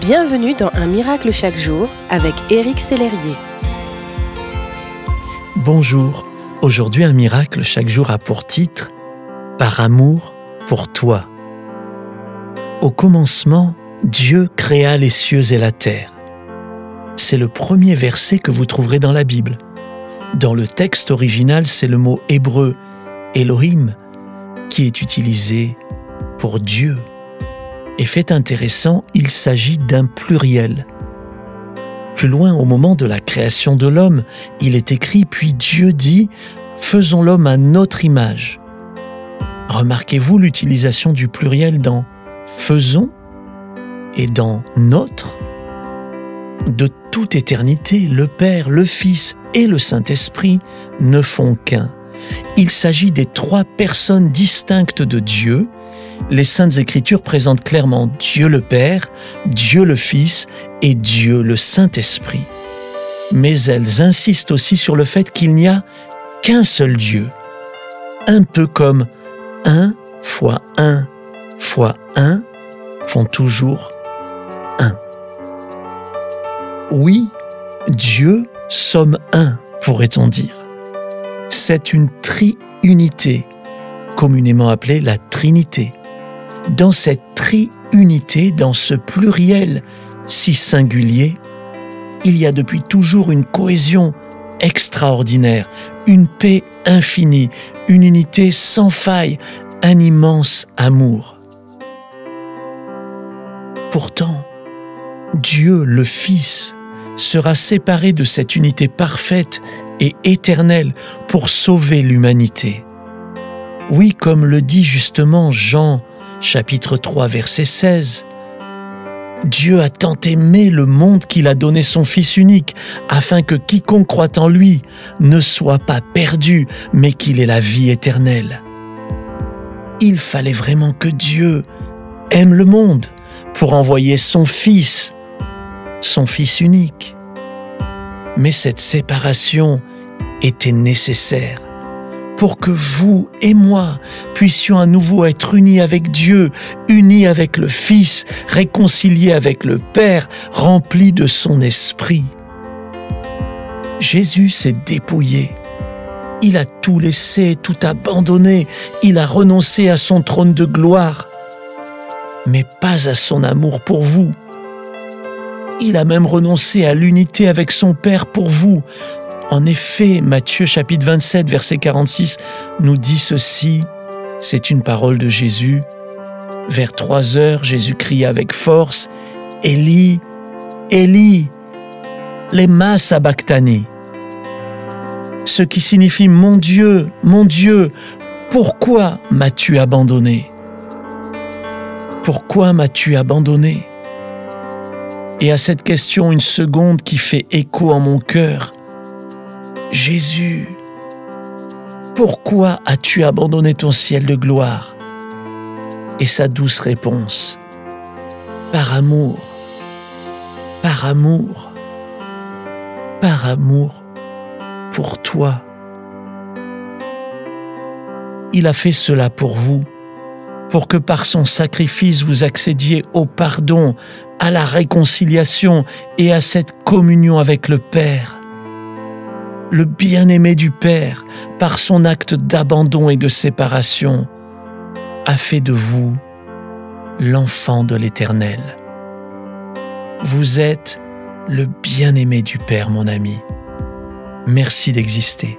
Bienvenue dans Un miracle chaque jour avec Éric Sellerier. Bonjour, aujourd'hui un miracle chaque jour a pour titre Par amour pour toi. Au commencement, Dieu créa les cieux et la terre. C'est le premier verset que vous trouverez dans la Bible. Dans le texte original, c'est le mot hébreu Elohim qui est utilisé pour Dieu. Et fait intéressant, il s'agit d'un pluriel. Plus loin, au moment de la création de l'homme, il est écrit Puis Dieu dit Faisons l'homme à notre image. Remarquez-vous l'utilisation du pluriel dans faisons et dans notre De toute éternité, le Père, le Fils et le Saint-Esprit ne font qu'un. Il s'agit des trois personnes distinctes de Dieu les saintes écritures présentent clairement Dieu le Père, Dieu le Fils et Dieu le Saint-Esprit. Mais elles insistent aussi sur le fait qu'il n'y a qu'un seul Dieu, un peu comme un fois un fois un font toujours un. Oui, Dieu sommes un, pourrait-on dire. C'est une triunité, communément appelée la Trinité dans cette triunité, dans ce pluriel si singulier, il y a depuis toujours une cohésion extraordinaire, une paix infinie, une unité sans faille, un immense amour. Pourtant, Dieu le Fils sera séparé de cette unité parfaite et éternelle pour sauver l'humanité. Oui, comme le dit justement Jean chapitre 3, verset 16. Dieu a tant aimé le monde qu'il a donné son Fils unique, afin que quiconque croit en lui ne soit pas perdu, mais qu'il ait la vie éternelle. Il fallait vraiment que Dieu aime le monde pour envoyer son Fils, son Fils unique. Mais cette séparation était nécessaire pour que vous et moi puissions à nouveau être unis avec Dieu, unis avec le Fils, réconciliés avec le Père, remplis de son esprit. Jésus s'est dépouillé. Il a tout laissé, tout abandonné, il a renoncé à son trône de gloire, mais pas à son amour pour vous. Il a même renoncé à l'unité avec son Père pour vous, en effet, Matthieu chapitre 27, verset 46 nous dit ceci, c'est une parole de Jésus. Vers trois heures, Jésus cria avec force, Élie, Élie, lema sabachthani. Ce qui signifie Mon Dieu, mon Dieu, pourquoi m'as-tu abandonné? Pourquoi m'as-tu abandonné? Et à cette question, une seconde qui fait écho en mon cœur. Jésus, pourquoi as-tu abandonné ton ciel de gloire Et sa douce réponse, par amour, par amour, par amour pour toi. Il a fait cela pour vous, pour que par son sacrifice vous accédiez au pardon, à la réconciliation et à cette communion avec le Père le bien-aimé du Père, par son acte d'abandon et de séparation, a fait de vous l'enfant de l'Éternel. Vous êtes le bien-aimé du Père, mon ami. Merci d'exister.